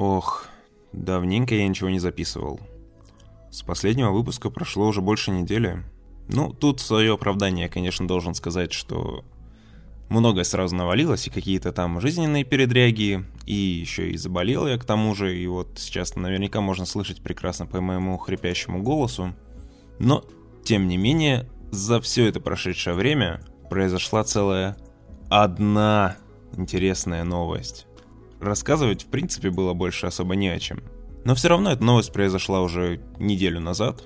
Ох, давненько я ничего не записывал. С последнего выпуска прошло уже больше недели. Ну, тут свое оправдание, конечно, должен сказать, что многое сразу навалилось, и какие-то там жизненные передряги, и еще и заболел я к тому же, и вот сейчас наверняка можно слышать прекрасно по моему хрипящему голосу. Но, тем не менее, за все это прошедшее время произошла целая одна интересная новость. Рассказывать, в принципе, было больше особо не о чем. Но все равно эта новость произошла уже неделю назад,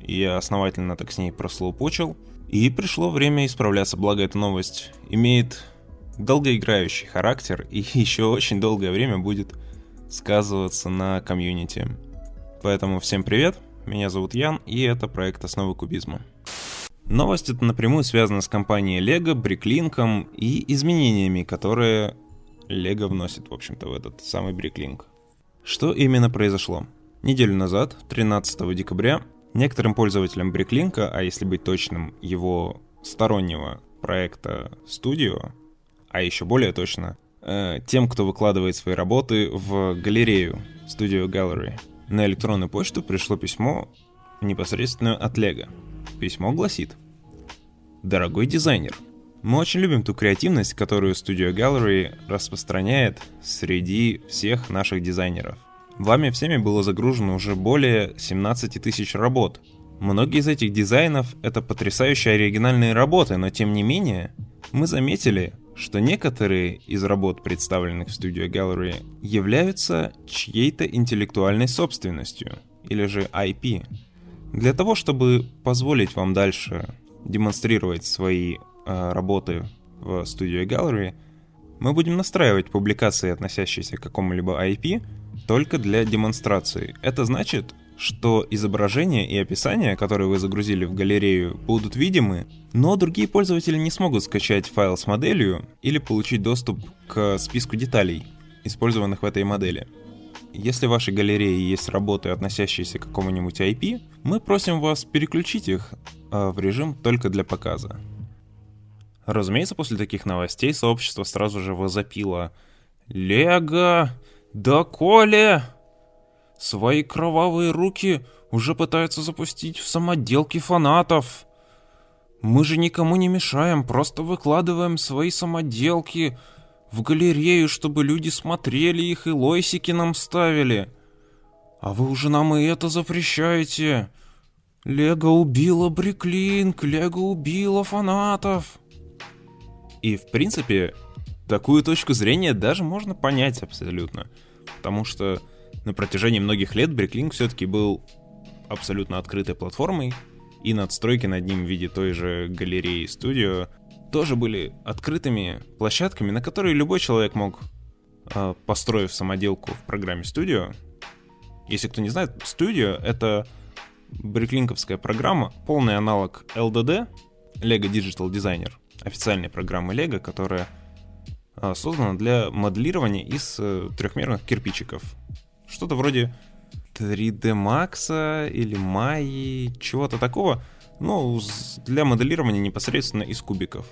и я основательно так с ней прослоупочил, и пришло время исправляться, благо эта новость имеет долгоиграющий характер и еще очень долгое время будет сказываться на комьюнити. Поэтому всем привет, меня зовут Ян, и это проект «Основы кубизма». Новость эта напрямую связана с компанией Lego, Bricklink и изменениями, которые Lego вносит, в общем-то, в этот самый Bricklink. Что именно произошло? Неделю назад, 13 декабря, некоторым пользователям Bricklink, а если быть точным, его стороннего проекта Studio, а еще более точно, э, тем, кто выкладывает свои работы в галерею Studio Gallery, на электронную почту пришло письмо непосредственно от Lego. Письмо гласит «Дорогой дизайнер, мы очень любим ту креативность, которую Studio Gallery распространяет среди всех наших дизайнеров. Вами всеми было загружено уже более 17 тысяч работ. Многие из этих дизайнов — это потрясающие оригинальные работы, но тем не менее, мы заметили, что некоторые из работ, представленных в Studio Gallery, являются чьей-то интеллектуальной собственностью, или же IP. Для того, чтобы позволить вам дальше демонстрировать свои работы в Studio Gallery, мы будем настраивать публикации, относящиеся к какому-либо IP, только для демонстрации. Это значит, что изображения и описания, которые вы загрузили в галерею, будут видимы, но другие пользователи не смогут скачать файл с моделью или получить доступ к списку деталей, использованных в этой модели. Если в вашей галерее есть работы, относящиеся к какому-нибудь IP, мы просим вас переключить их а, в режим только для показа. Разумеется, после таких новостей сообщество сразу же возопило «Лего! Да Коля! Свои кровавые руки уже пытаются запустить в самоделки фанатов! Мы же никому не мешаем, просто выкладываем свои самоделки в галерею, чтобы люди смотрели их и лойсики нам ставили. А вы уже нам и это запрещаете. Лего убила Бриклинг, Лего убила фанатов. И, в принципе, такую точку зрения даже можно понять абсолютно. Потому что на протяжении многих лет Бриклинг все-таки был абсолютно открытой платформой, и надстройки над ним в виде той же галереи студио тоже были открытыми площадками, на которые любой человек мог, э, построив самоделку в программе Studio. Если кто не знает, Studio — это бриклинковская программа, полный аналог LDD, Lego Digital Designer, официальной программы Lego, которая э, создана для моделирования из э, трехмерных кирпичиков. Что-то вроде 3D Max или Майи, чего-то такого, ну, для моделирования непосредственно из кубиков.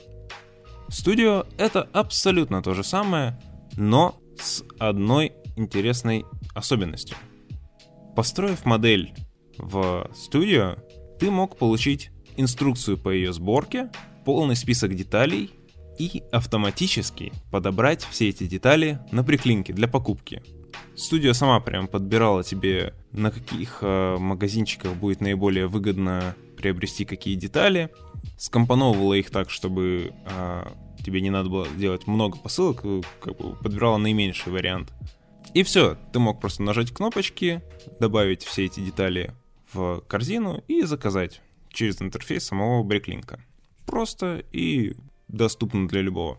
Студио — это абсолютно то же самое, но с одной интересной особенностью. Построив модель в студио, ты мог получить инструкцию по ее сборке, полный список деталей и автоматически подобрать все эти детали на приклинке для покупки. Студия сама прям подбирала тебе, на каких э, магазинчиках будет наиболее выгодно приобрести какие детали, скомпоновывала их так, чтобы э, тебе не надо было делать много посылок, э, как бы подбирала наименьший вариант. И все, ты мог просто нажать кнопочки, добавить все эти детали в корзину и заказать через интерфейс самого Брейклинка. Просто и доступно для любого.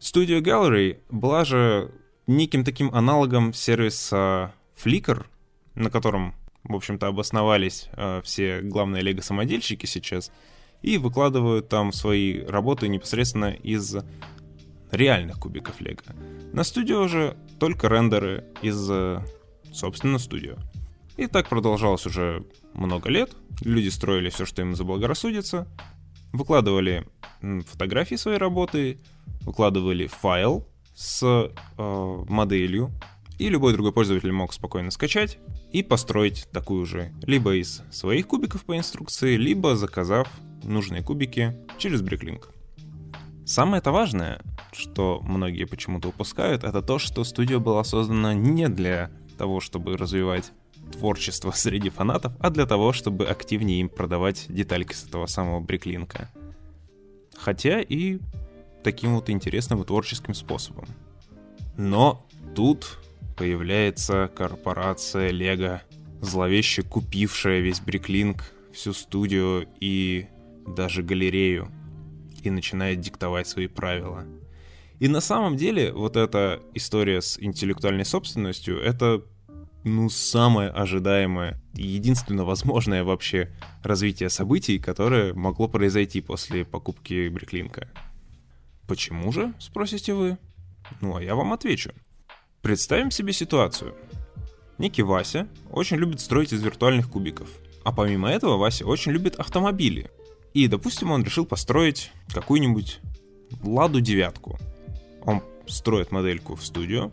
Studio Gallery была же неким таким аналогом сервиса Flickr, на котором, в общем-то, обосновались э, все главные лего-самодельщики сейчас — и выкладывают там свои работы непосредственно из реальных кубиков Лего. На студио же только рендеры из, собственно, студио. И так продолжалось уже много лет. Люди строили все, что им заблагорассудится. Выкладывали фотографии своей работы, выкладывали файл с э, моделью И любой другой пользователь мог спокойно скачать и построить такую же, либо из своих кубиков по инструкции, либо заказав нужные кубики через Bricklink. Самое это важное, что многие почему-то упускают, это то, что студия была создана не для того, чтобы развивать творчество среди фанатов, а для того, чтобы активнее им продавать детальки с этого самого бриклинка. Хотя и таким вот интересным и творческим способом. Но тут появляется корпорация Лего, зловеще купившая весь бриклинк, всю студию и даже галерею, и начинает диктовать свои правила. И на самом деле вот эта история с интеллектуальной собственностью — это ну, самое ожидаемое единственно возможное вообще развитие событий, которое могло произойти после покупки Бриклинка. Почему же, спросите вы? Ну, а я вам отвечу. Представим себе ситуацию. Некий Вася очень любит строить из виртуальных кубиков. А помимо этого Вася очень любит автомобили. И, допустим, он решил построить какую-нибудь Ладу девятку. Он строит модельку в студию,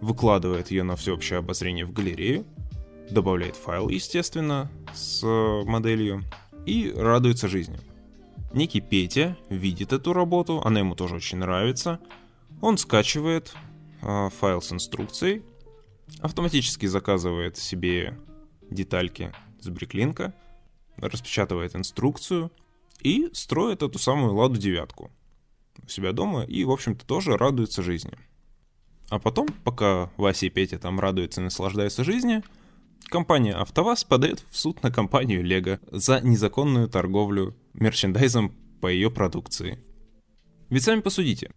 выкладывает ее на всеобщее обозрение в галерею, добавляет файл, естественно, с моделью и радуется жизни. Некий Петя видит эту работу, она ему тоже очень нравится. Он скачивает э, файл с инструкцией, автоматически заказывает себе детальки с бриклинка, распечатывает инструкцию и строит эту самую ладу девятку у себя дома и, в общем-то, тоже радуется жизни. А потом, пока Вася и Петя там радуются и наслаждаются жизнью, компания АвтоВАЗ подает в суд на компанию Лего за незаконную торговлю мерчендайзом по ее продукции. Ведь сами посудите,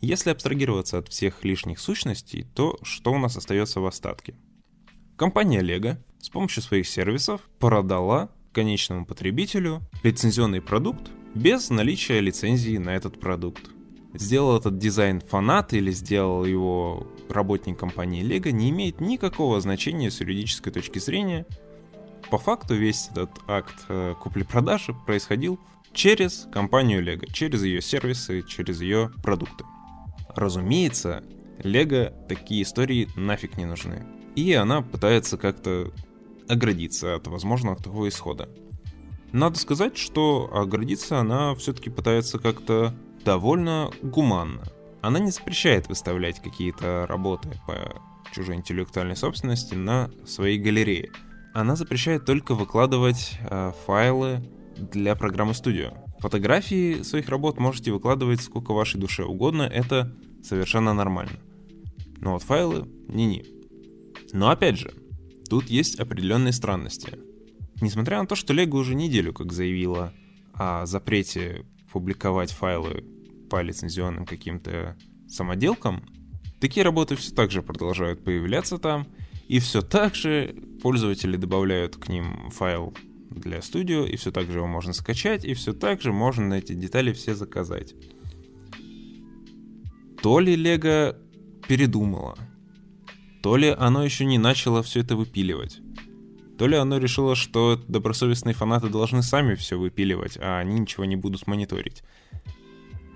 если абстрагироваться от всех лишних сущностей, то что у нас остается в остатке? Компания Лего с помощью своих сервисов продала конечному потребителю лицензионный продукт без наличия лицензии на этот продукт сделал этот дизайн фанат или сделал его работник компании Lego, не имеет никакого значения с юридической точки зрения. По факту весь этот акт э, купли-продажи происходил через компанию Lego, через ее сервисы, через ее продукты. Разумеется, Lego такие истории нафиг не нужны. И она пытается как-то оградиться от возможного такого исхода. Надо сказать, что оградиться она все-таки пытается как-то довольно гуманно. Она не запрещает выставлять какие-то работы по чужой интеллектуальной собственности на своей галерее. Она запрещает только выкладывать э, файлы для программы Studio. Фотографии своих работ можете выкладывать сколько вашей душе угодно, это совершенно нормально. Но вот файлы — не-не. Но опять же, тут есть определенные странности. Несмотря на то, что Lego уже неделю как заявила о запрете публиковать файлы по лицензионным каким-то самоделкам, такие работы все так же продолжают появляться там, и все так же пользователи добавляют к ним файл для студио, и все так же его можно скачать, и все так же можно на эти детали все заказать. То ли Лего передумало, то ли оно еще не начало все это выпиливать. То ли оно решило, что добросовестные фанаты должны сами все выпиливать, а они ничего не будут мониторить.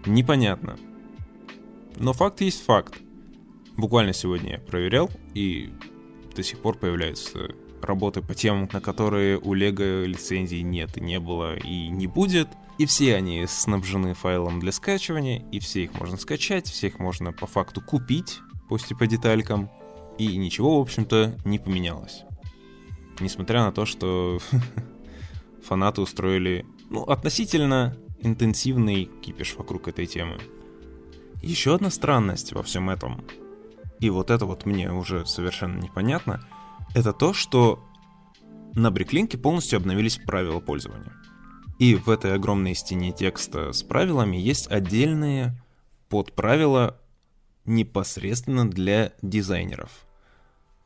Непонятно. Но факт есть факт. Буквально сегодня я проверял, и до сих пор появляются работы по темам, на которые у Лего лицензии нет и не было и не будет. И все они снабжены файлом для скачивания, и все их можно скачать, всех можно по факту купить, пусть и по деталькам. И ничего, в общем-то, не поменялось. Несмотря на то, что фанаты устроили, ну, относительно интенсивный кипиш вокруг этой темы. Еще одна странность во всем этом, и вот это вот мне уже совершенно непонятно, это то, что на Бриклинке полностью обновились правила пользования. И в этой огромной стене текста с правилами есть отдельные подправила непосредственно для дизайнеров,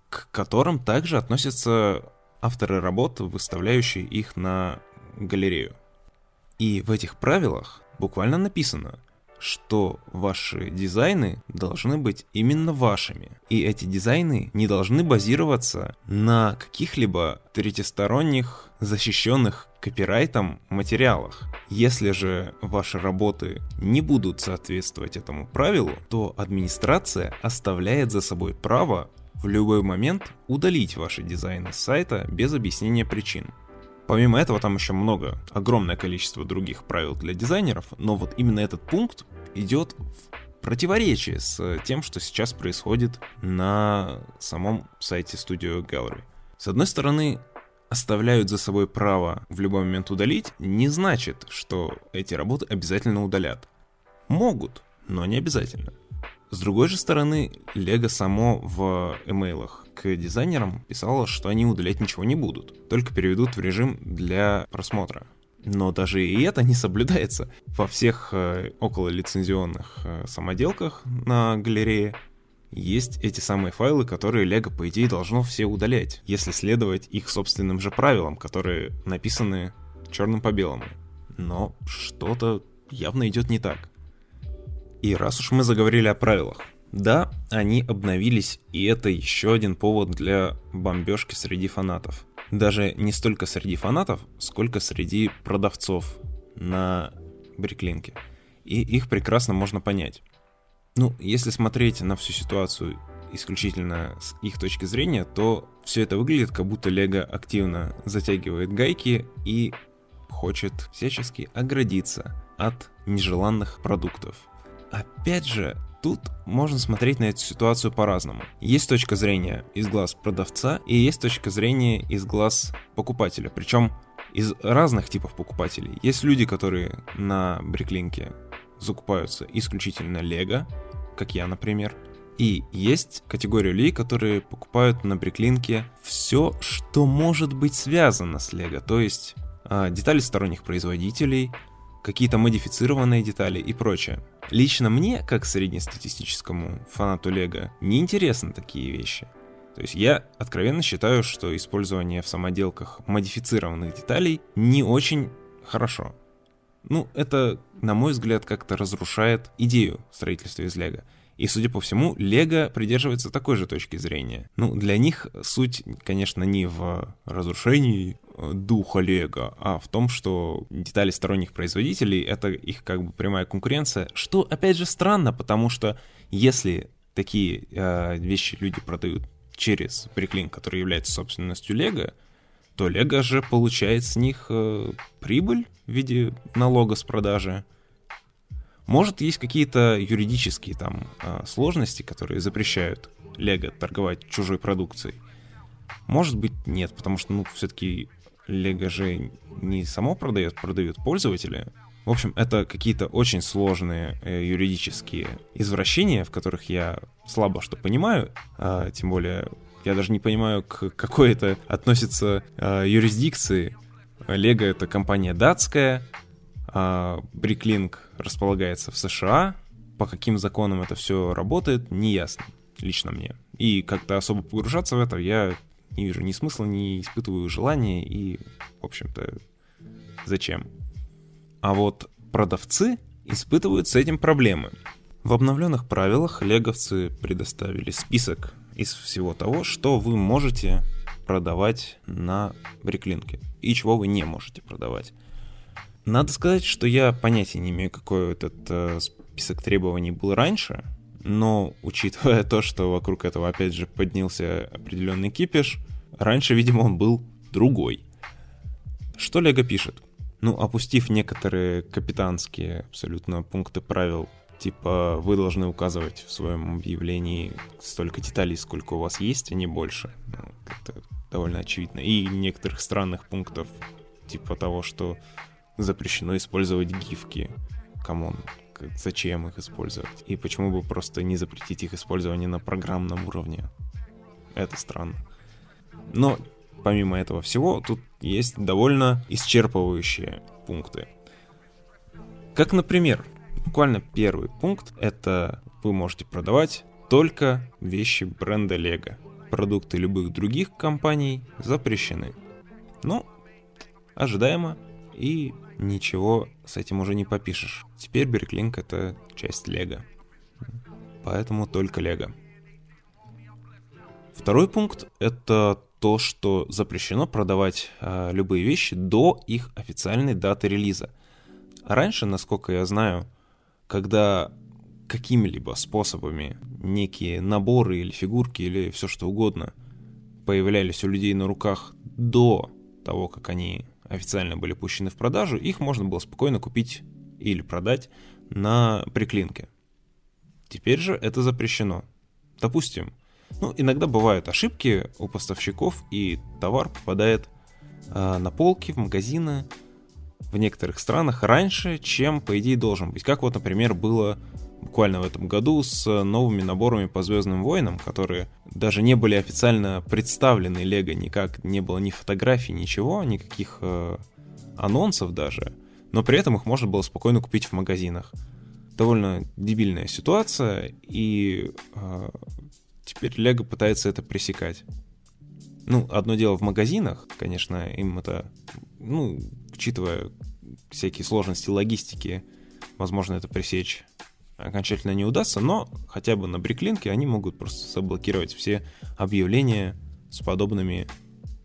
к которым также относятся авторы работ, выставляющие их на галерею. И в этих правилах буквально написано, что ваши дизайны должны быть именно вашими. И эти дизайны не должны базироваться на каких-либо третьесторонних, защищенных копирайтом материалах. Если же ваши работы не будут соответствовать этому правилу, то администрация оставляет за собой право в любой момент удалить ваши дизайны с сайта без объяснения причин. Помимо этого, там еще много, огромное количество других правил для дизайнеров, но вот именно этот пункт идет в противоречие с тем, что сейчас происходит на самом сайте Studio Gallery. С одной стороны, оставляют за собой право в любой момент удалить, не значит, что эти работы обязательно удалят. Могут, но не обязательно. С другой же стороны, Лего само в имейлах к дизайнерам писало, что они удалять ничего не будут, только переведут в режим для просмотра. Но даже и это не соблюдается. Во всех э, около лицензионных э, самоделках на галерее есть эти самые файлы, которые Lego, по идее, должно все удалять, если следовать их собственным же правилам, которые написаны черным по белому. Но что-то явно идет не так. И раз уж мы заговорили о правилах, да, они обновились, и это еще один повод для бомбежки среди фанатов. Даже не столько среди фанатов, сколько среди продавцов на Бриклинке. И их прекрасно можно понять. Ну, если смотреть на всю ситуацию исключительно с их точки зрения, то все это выглядит, как будто Лего активно затягивает гайки и хочет всячески оградиться от нежеланных продуктов. Опять же, тут можно смотреть на эту ситуацию по-разному. Есть точка зрения из глаз продавца и есть точка зрения из глаз покупателя. Причем из разных типов покупателей. Есть люди, которые на Бриклинке закупаются исключительно Лего, как я, например. И есть категория людей, которые покупают на Бриклинке все, что может быть связано с Лего. То есть э, детали сторонних производителей, какие-то модифицированные детали и прочее. Лично мне, как среднестатистическому фанату Лего, не интересны такие вещи. То есть я откровенно считаю, что использование в самоделках модифицированных деталей не очень хорошо. Ну, это, на мой взгляд, как-то разрушает идею строительства из Лего. И, судя по всему, Лего придерживается такой же точки зрения. Ну, для них суть, конечно, не в разрушении духа Лего, а в том, что детали сторонних производителей — это их как бы прямая конкуренция, что, опять же, странно, потому что если такие э, вещи люди продают через приклин, который является собственностью Лего, то Лего же получает с них э, прибыль в виде налога с продажи. Может, есть какие-то юридические там э, сложности, которые запрещают Лего торговать чужой продукцией. Может быть, нет, потому что, ну, все-таки Лего же не само продает, продают пользователи. В общем, это какие-то очень сложные э, юридические извращения, в которых я слабо что понимаю, э, тем более я даже не понимаю, к какой это относится э, юрисдикции. Лего это компания датская, а Бриклинг располагается в США. По каким законам это все работает, не ясно лично мне. И как-то особо погружаться в это я не вижу ни смысла, не испытываю желания и, в общем-то, зачем. А вот продавцы испытывают с этим проблемы. В обновленных правилах леговцы предоставили список из всего того, что вы можете продавать на бриклинке и чего вы не можете продавать. Надо сказать, что я понятия не имею, какой этот э, список требований был раньше, но учитывая то, что вокруг этого опять же поднялся определенный кипиш, раньше, видимо, он был другой. Что Лего пишет? Ну, опустив некоторые капитанские абсолютно пункты правил Типа, вы должны указывать в своем объявлении столько деталей, сколько у вас есть, а не больше. Ну, это довольно очевидно. И некоторых странных пунктов, типа того, что запрещено использовать гифки. Come on, зачем их использовать? И почему бы просто не запретить их использование на программном уровне? Это странно. Но помимо этого всего, тут есть довольно исчерпывающие пункты. Как, например, Буквально первый пункт — это вы можете продавать только вещи бренда Lego. Продукты любых других компаний запрещены. Ну, ожидаемо, и ничего с этим уже не попишешь. Теперь Берклинг — это часть Лего. Поэтому только Лего. Второй пункт — это то, что запрещено продавать э, любые вещи до их официальной даты релиза. Раньше, насколько я знаю, когда какими-либо способами некие наборы или фигурки или все что угодно появлялись у людей на руках до того, как они официально были пущены в продажу, их можно было спокойно купить или продать на приклинке. Теперь же это запрещено. Допустим, ну, иногда бывают ошибки у поставщиков, и товар попадает э, на полки, в магазины в некоторых странах раньше, чем, по идее, должен быть. Как вот, например, было буквально в этом году с новыми наборами по Звездным войнам, которые даже не были официально представлены Лего, никак не было ни фотографий, ничего, никаких э, анонсов даже, но при этом их можно было спокойно купить в магазинах. Довольно дебильная ситуация, и э, теперь Лего пытается это пресекать. Ну, одно дело в магазинах, конечно, им это, ну, учитывая всякие сложности логистики, возможно, это пресечь окончательно не удастся, но хотя бы на бриклинке они могут просто заблокировать все объявления с подобными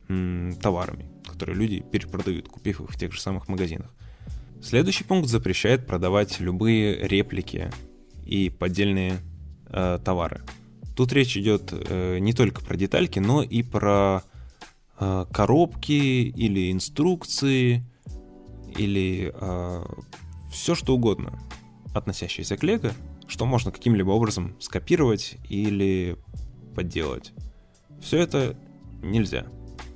м, товарами, которые люди перепродают, купив их в тех же самых магазинах. Следующий пункт запрещает продавать любые реплики и поддельные э, товары. Тут речь идет э, не только про детальки, но и про э, коробки или инструкции или э, все что угодно относящиеся к Лего, что можно каким-либо образом скопировать или подделать. Все это нельзя.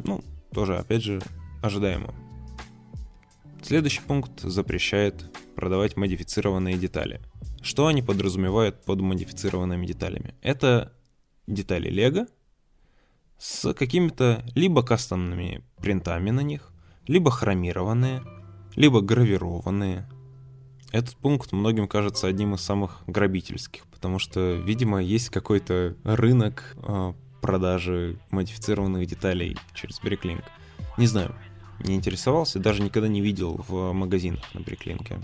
Ну, тоже, опять же, ожидаемо. Следующий пункт запрещает продавать модифицированные детали. Что они подразумевают под модифицированными деталями? Это детали Лего с какими-то либо кастомными принтами на них, либо хромированные, либо гравированные, этот пункт многим кажется одним из самых грабительских, потому что, видимо, есть какой-то рынок э, продажи модифицированных деталей через Бриклинк. Не знаю, не интересовался, даже никогда не видел в магазинах на Бриклинке.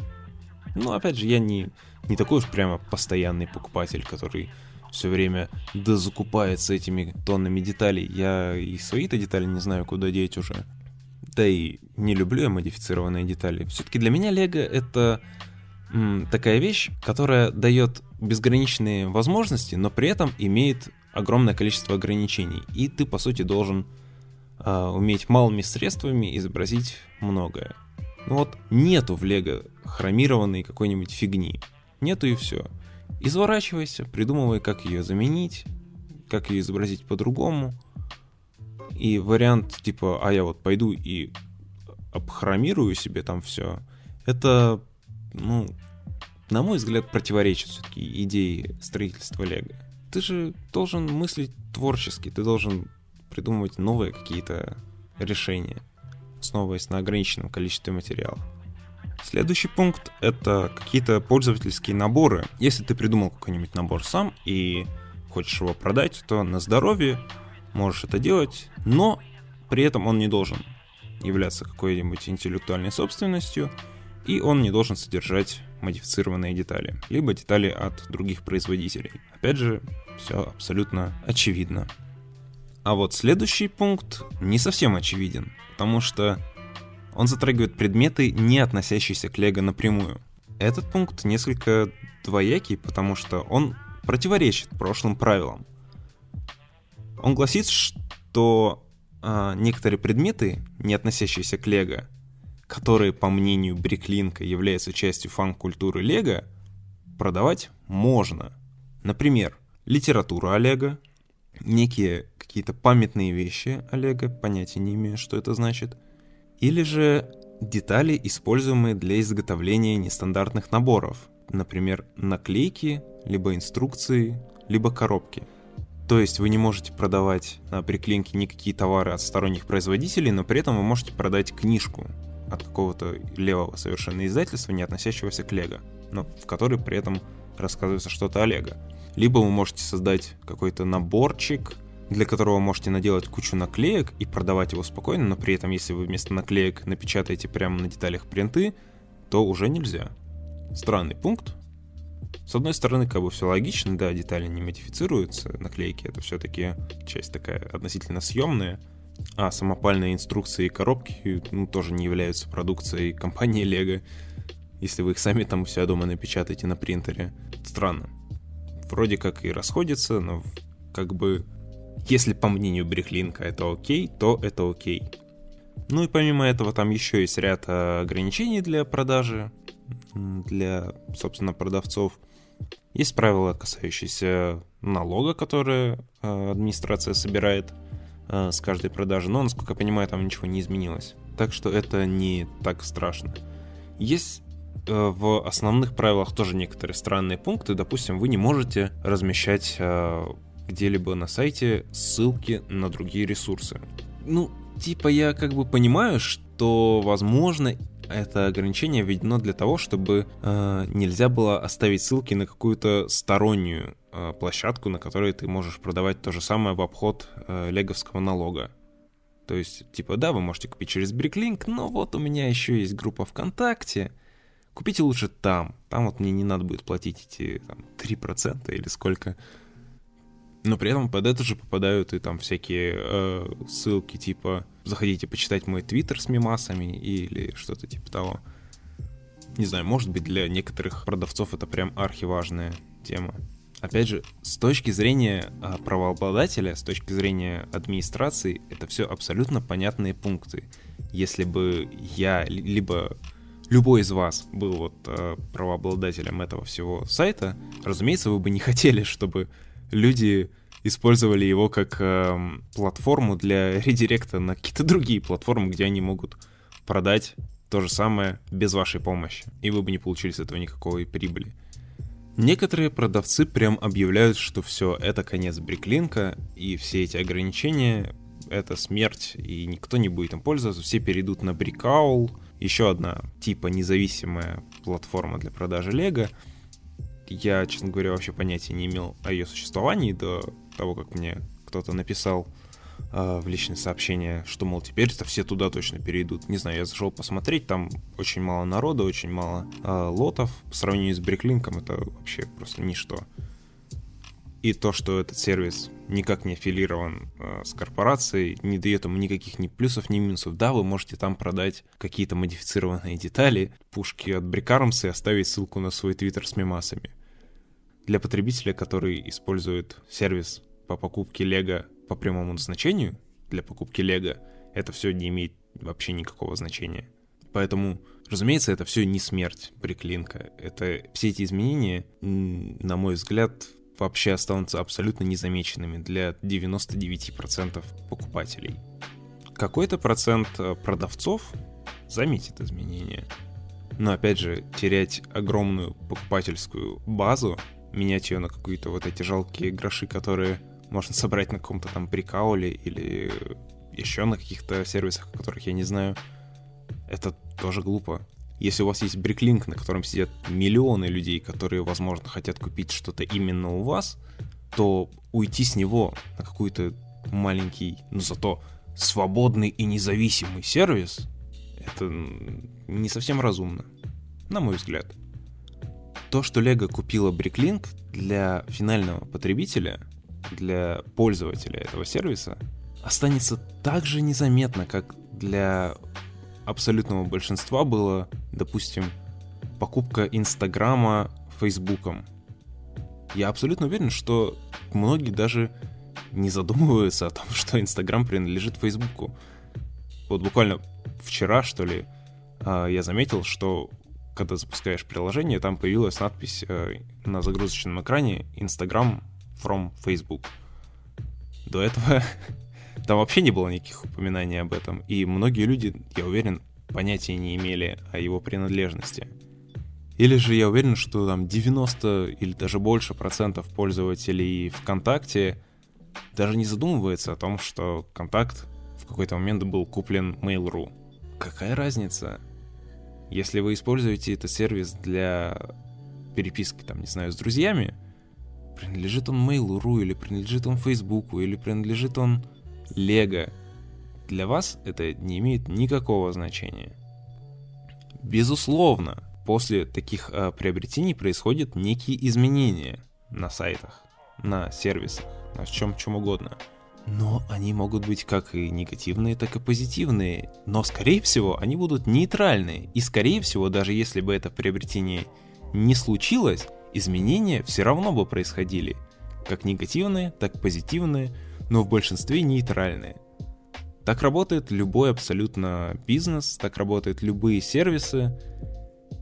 Ну, опять же, я не, не такой уж прямо постоянный покупатель, который все время дозакупается этими тоннами деталей. Я и свои-то детали не знаю, куда деть уже. Да и не люблю я модифицированные детали. Все-таки для меня Лего это такая вещь, которая дает безграничные возможности, но при этом имеет огромное количество ограничений. И ты, по сути, должен э, уметь малыми средствами изобразить многое. Ну вот нету в Лего хромированной какой-нибудь фигни. Нету и все. Изворачивайся, придумывай, как ее заменить, как ее изобразить по-другому. И вариант типа, а я вот пойду и обхромирую себе там все, это ну, на мой взгляд, противоречит все-таки идее строительства Лего. Ты же должен мыслить творчески, ты должен придумывать новые какие-то решения, основываясь на ограниченном количестве материалов. Следующий пункт — это какие-то пользовательские наборы. Если ты придумал какой-нибудь набор сам и хочешь его продать, то на здоровье можешь это делать, но при этом он не должен являться какой-нибудь интеллектуальной собственностью, и он не должен содержать модифицированные детали, либо детали от других производителей. Опять же, все абсолютно очевидно. А вот следующий пункт не совсем очевиден, потому что он затрагивает предметы, не относящиеся к Лего напрямую. Этот пункт несколько двоякий, потому что он противоречит прошлым правилам. Он гласит, что э, некоторые предметы, не относящиеся к Лего, которые, по мнению Бриклинка, являются частью фан-культуры Лего, продавать можно. Например, литература Олега, некие какие-то памятные вещи Олега, понятия не имею, что это значит, или же детали, используемые для изготовления нестандартных наборов, например, наклейки, либо инструкции, либо коробки. То есть вы не можете продавать на приклинке никакие товары от сторонних производителей, но при этом вы можете продать книжку, от какого-то левого совершенно издательства, не относящегося к Лего, но в которой при этом рассказывается что-то о Лего. Либо вы можете создать какой-то наборчик, для которого можете наделать кучу наклеек и продавать его спокойно, но при этом, если вы вместо наклеек напечатаете прямо на деталях принты, то уже нельзя. Странный пункт. С одной стороны, как бы все логично, да, детали не модифицируются, наклейки это все-таки часть такая относительно съемная, а самопальные инструкции и коробки ну, тоже не являются продукцией компании Lego. если вы их сами там все дома напечатаете на принтере. Странно. Вроде как и расходится, но как бы если по мнению Брехлинка это окей, то это окей. Ну и помимо этого там еще есть ряд э, ограничений для продажи, для, собственно, продавцов. Есть правила, касающиеся налога, которые э, администрация собирает с каждой продажи, но, насколько я понимаю, там ничего не изменилось. Так что это не так страшно. Есть в основных правилах тоже некоторые странные пункты. Допустим, вы не можете размещать где-либо на сайте ссылки на другие ресурсы. Ну, типа я как бы понимаю, что, возможно, это ограничение введено для того, чтобы э, нельзя было оставить ссылки на какую-то стороннюю э, площадку, на которой ты можешь продавать то же самое в обход э, леговского налога. То есть, типа, да, вы можете купить через Bricklink, но вот у меня еще есть группа ВКонтакте. Купите лучше там. Там вот мне не надо будет платить эти там, 3% или сколько но при этом под это же попадают и там всякие э, ссылки типа «Заходите почитать мой твиттер с мемасами» или что-то типа того. Не знаю, может быть для некоторых продавцов это прям архиважная тема. Опять же, с точки зрения э, правообладателя, с точки зрения администрации, это все абсолютно понятные пункты. Если бы я, либо любой из вас был вот э, правообладателем этого всего сайта, разумеется, вы бы не хотели, чтобы люди использовали его как э, платформу для редиректа на какие-то другие платформы, где они могут продать то же самое без вашей помощи, и вы бы не получили с этого никакой прибыли. Некоторые продавцы прям объявляют, что все, это конец бриклинка, и все эти ограничения — это смерть, и никто не будет им пользоваться, все перейдут на Брикаул, еще одна типа независимая платформа для продажи Лего — я, честно говоря, вообще понятия не имел о ее существовании до того, как мне кто-то написал э, в личное сообщение, что, мол, теперь-то все туда точно перейдут. Не знаю, я зашел посмотреть, там очень мало народа, очень мало э, лотов. По сравнению с Бриклинком это вообще просто ничто. И то, что этот сервис никак не аффилирован э, с корпорацией, не дает ему никаких ни плюсов, ни минусов. Да, вы можете там продать какие-то модифицированные детали, пушки от Брикармса и оставить ссылку на свой твиттер с мемасами. Для потребителя, который использует сервис по покупке Лего по прямому назначению, для покупки Лего, это все не имеет вообще никакого значения. Поэтому, разумеется, это все не смерть приклинка. Это все эти изменения, на мой взгляд, вообще останутся абсолютно незамеченными для 99% покупателей. Какой-то процент э, продавцов заметит изменения. Но опять же, терять огромную покупательскую базу менять ее на какие-то вот эти жалкие гроши, которые можно собрать на каком-то там прикауле или еще на каких-то сервисах, о которых я не знаю, это тоже глупо. Если у вас есть бриклинк, на котором сидят миллионы людей, которые, возможно, хотят купить что-то именно у вас, то уйти с него на какой-то маленький, но зато свободный и независимый сервис, это не совсем разумно, на мой взгляд. То, что Lego купила Bricklink для финального потребителя, для пользователя этого сервиса, останется так же незаметно, как для абсолютного большинства было, допустим, покупка Инстаграма Фейсбуком. Я абсолютно уверен, что многие даже не задумываются о том, что Инстаграм принадлежит Фейсбуку. Вот буквально вчера, что ли, а, я заметил, что когда запускаешь приложение, там появилась надпись э, на загрузочном экране Instagram from Facebook. До этого там вообще не было никаких упоминаний об этом, и многие люди, я уверен, понятия не имели о его принадлежности. Или же я уверен, что там 90 или даже больше процентов пользователей ВКонтакте даже не задумывается о том, что контакт в какой-то момент был куплен Mail.ru. Какая разница? Если вы используете этот сервис для переписки, там, не знаю, с друзьями, принадлежит он Mail.ru, или принадлежит он Фейсбуку, или принадлежит он Лего, для вас это не имеет никакого значения. Безусловно, после таких э, приобретений происходят некие изменения на сайтах, на сервисах, на чем чем угодно. Но они могут быть как и негативные, так и позитивные. Но, скорее всего, они будут нейтральные. И, скорее всего, даже если бы это приобретение не случилось, изменения все равно бы происходили. Как негативные, так и позитивные, но в большинстве нейтральные. Так работает любой абсолютно бизнес, так работают любые сервисы.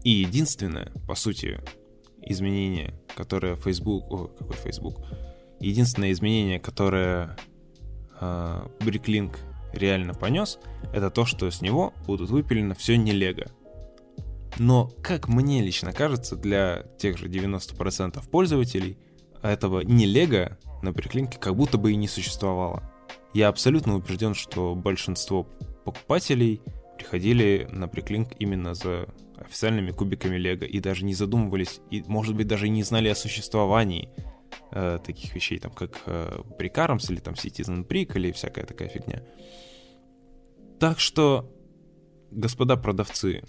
И единственное, по сути, изменение, которое Facebook... О, какой Facebook? Единственное изменение, которое э, Bricklink реально понес, это то, что с него будут выпилено все не лего. Но, как мне лично кажется, для тех же 90% пользователей этого не лего на Bricklink как будто бы и не существовало. Я абсолютно убежден, что большинство покупателей приходили на Bricklink именно за официальными кубиками Лего и даже не задумывались, и, может быть, даже не знали о существовании э, таких вещей, там, как э, Arms или там Citizen Brick или всякая такая фигня. Так что, господа продавцы,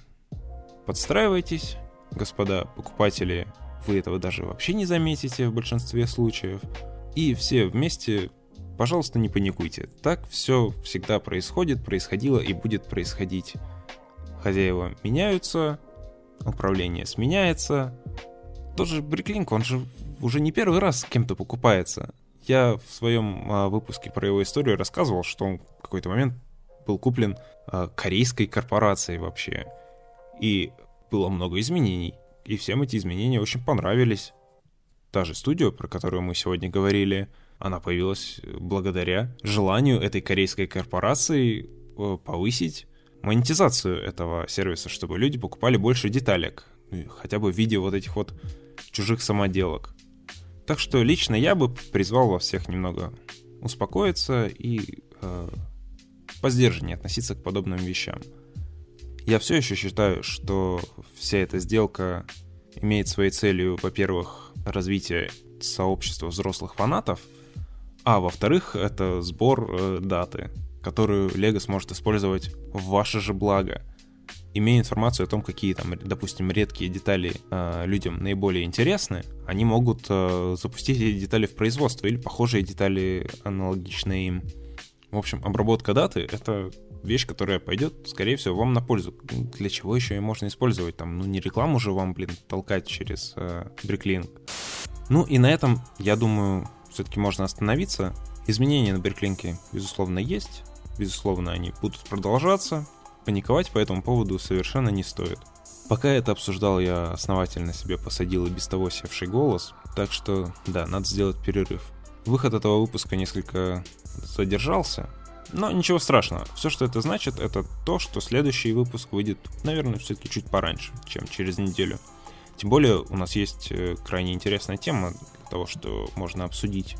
подстраивайтесь, господа покупатели, вы этого даже вообще не заметите в большинстве случаев, и все вместе пожалуйста, не паникуйте. Так все всегда происходит, происходило и будет происходить. Хозяева меняются, управление сменяется. Тот же Бриклинк, он же уже не первый раз кем-то покупается. Я в своем а, выпуске про его историю рассказывал, что он в какой-то момент был куплен а, корейской корпорацией вообще. И было много изменений. И всем эти изменения очень понравились. Та же студия, про которую мы сегодня говорили, она появилась благодаря желанию этой корейской корпорации э, повысить монетизацию этого сервиса, чтобы люди покупали больше деталек, хотя бы в виде вот этих вот чужих самоделок. Так что лично я бы призвал вас всех немного успокоиться и э, посдержаннее относиться к подобным вещам. Я все еще считаю, что вся эта сделка имеет своей целью, во-первых, развитие сообщества взрослых фанатов — а во-вторых, это сбор э, даты, которую Lego сможет использовать в ваше же благо. Имея информацию о том, какие там, допустим, редкие детали э, людям наиболее интересны, они могут э, запустить эти детали в производство или похожие детали аналогичные им. В общем, обработка даты — это вещь, которая пойдет, скорее всего, вам на пользу. Для чего еще ее можно использовать? Там, ну, не рекламу же вам, блин, толкать через э, Bricklink. Ну и на этом, я думаю, все-таки можно остановиться. Изменения на Берклинке, безусловно, есть. Безусловно, они будут продолжаться. Паниковать по этому поводу совершенно не стоит. Пока это обсуждал, я основательно себе посадил и без того севший голос, так что, да, надо сделать перерыв. Выход этого выпуска несколько задержался, но ничего страшного. Все, что это значит, это то, что следующий выпуск выйдет, наверное, все-таки чуть пораньше, чем через неделю. Тем более у нас есть э, крайне интересная тема, того, что можно обсудить.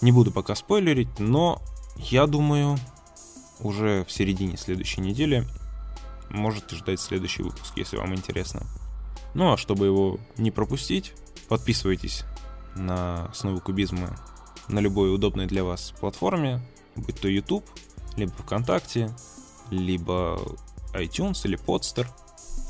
Не буду пока спойлерить, но я думаю, уже в середине следующей недели можете ждать следующий выпуск, если вам интересно. Ну а чтобы его не пропустить, подписывайтесь на основу кубизма на любой удобной для вас платформе, будь то YouTube, либо ВКонтакте, либо iTunes или Podster.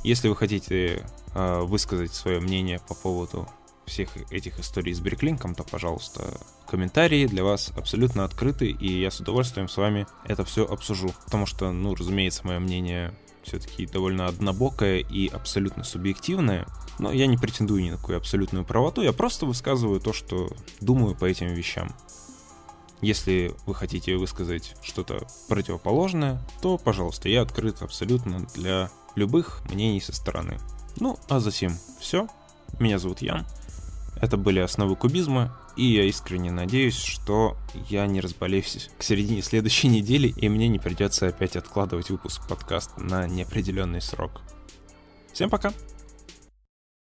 Если вы хотите э, высказать свое мнение по поводу всех этих историй с Бриклинком, то, пожалуйста, комментарии для вас абсолютно открыты, и я с удовольствием с вами это все обсужу. Потому что, ну, разумеется, мое мнение все-таки довольно однобокое и абсолютно субъективное, но я не претендую ни на какую абсолютную правоту, я просто высказываю то, что думаю по этим вещам. Если вы хотите высказать что-то противоположное, то, пожалуйста, я открыт абсолютно для любых мнений со стороны. Ну, а затем все. Меня зовут Ян. Это были основы кубизма, и я искренне надеюсь, что я не разболеюсь к середине следующей недели, и мне не придется опять откладывать выпуск подкаста на неопределенный срок. Всем пока!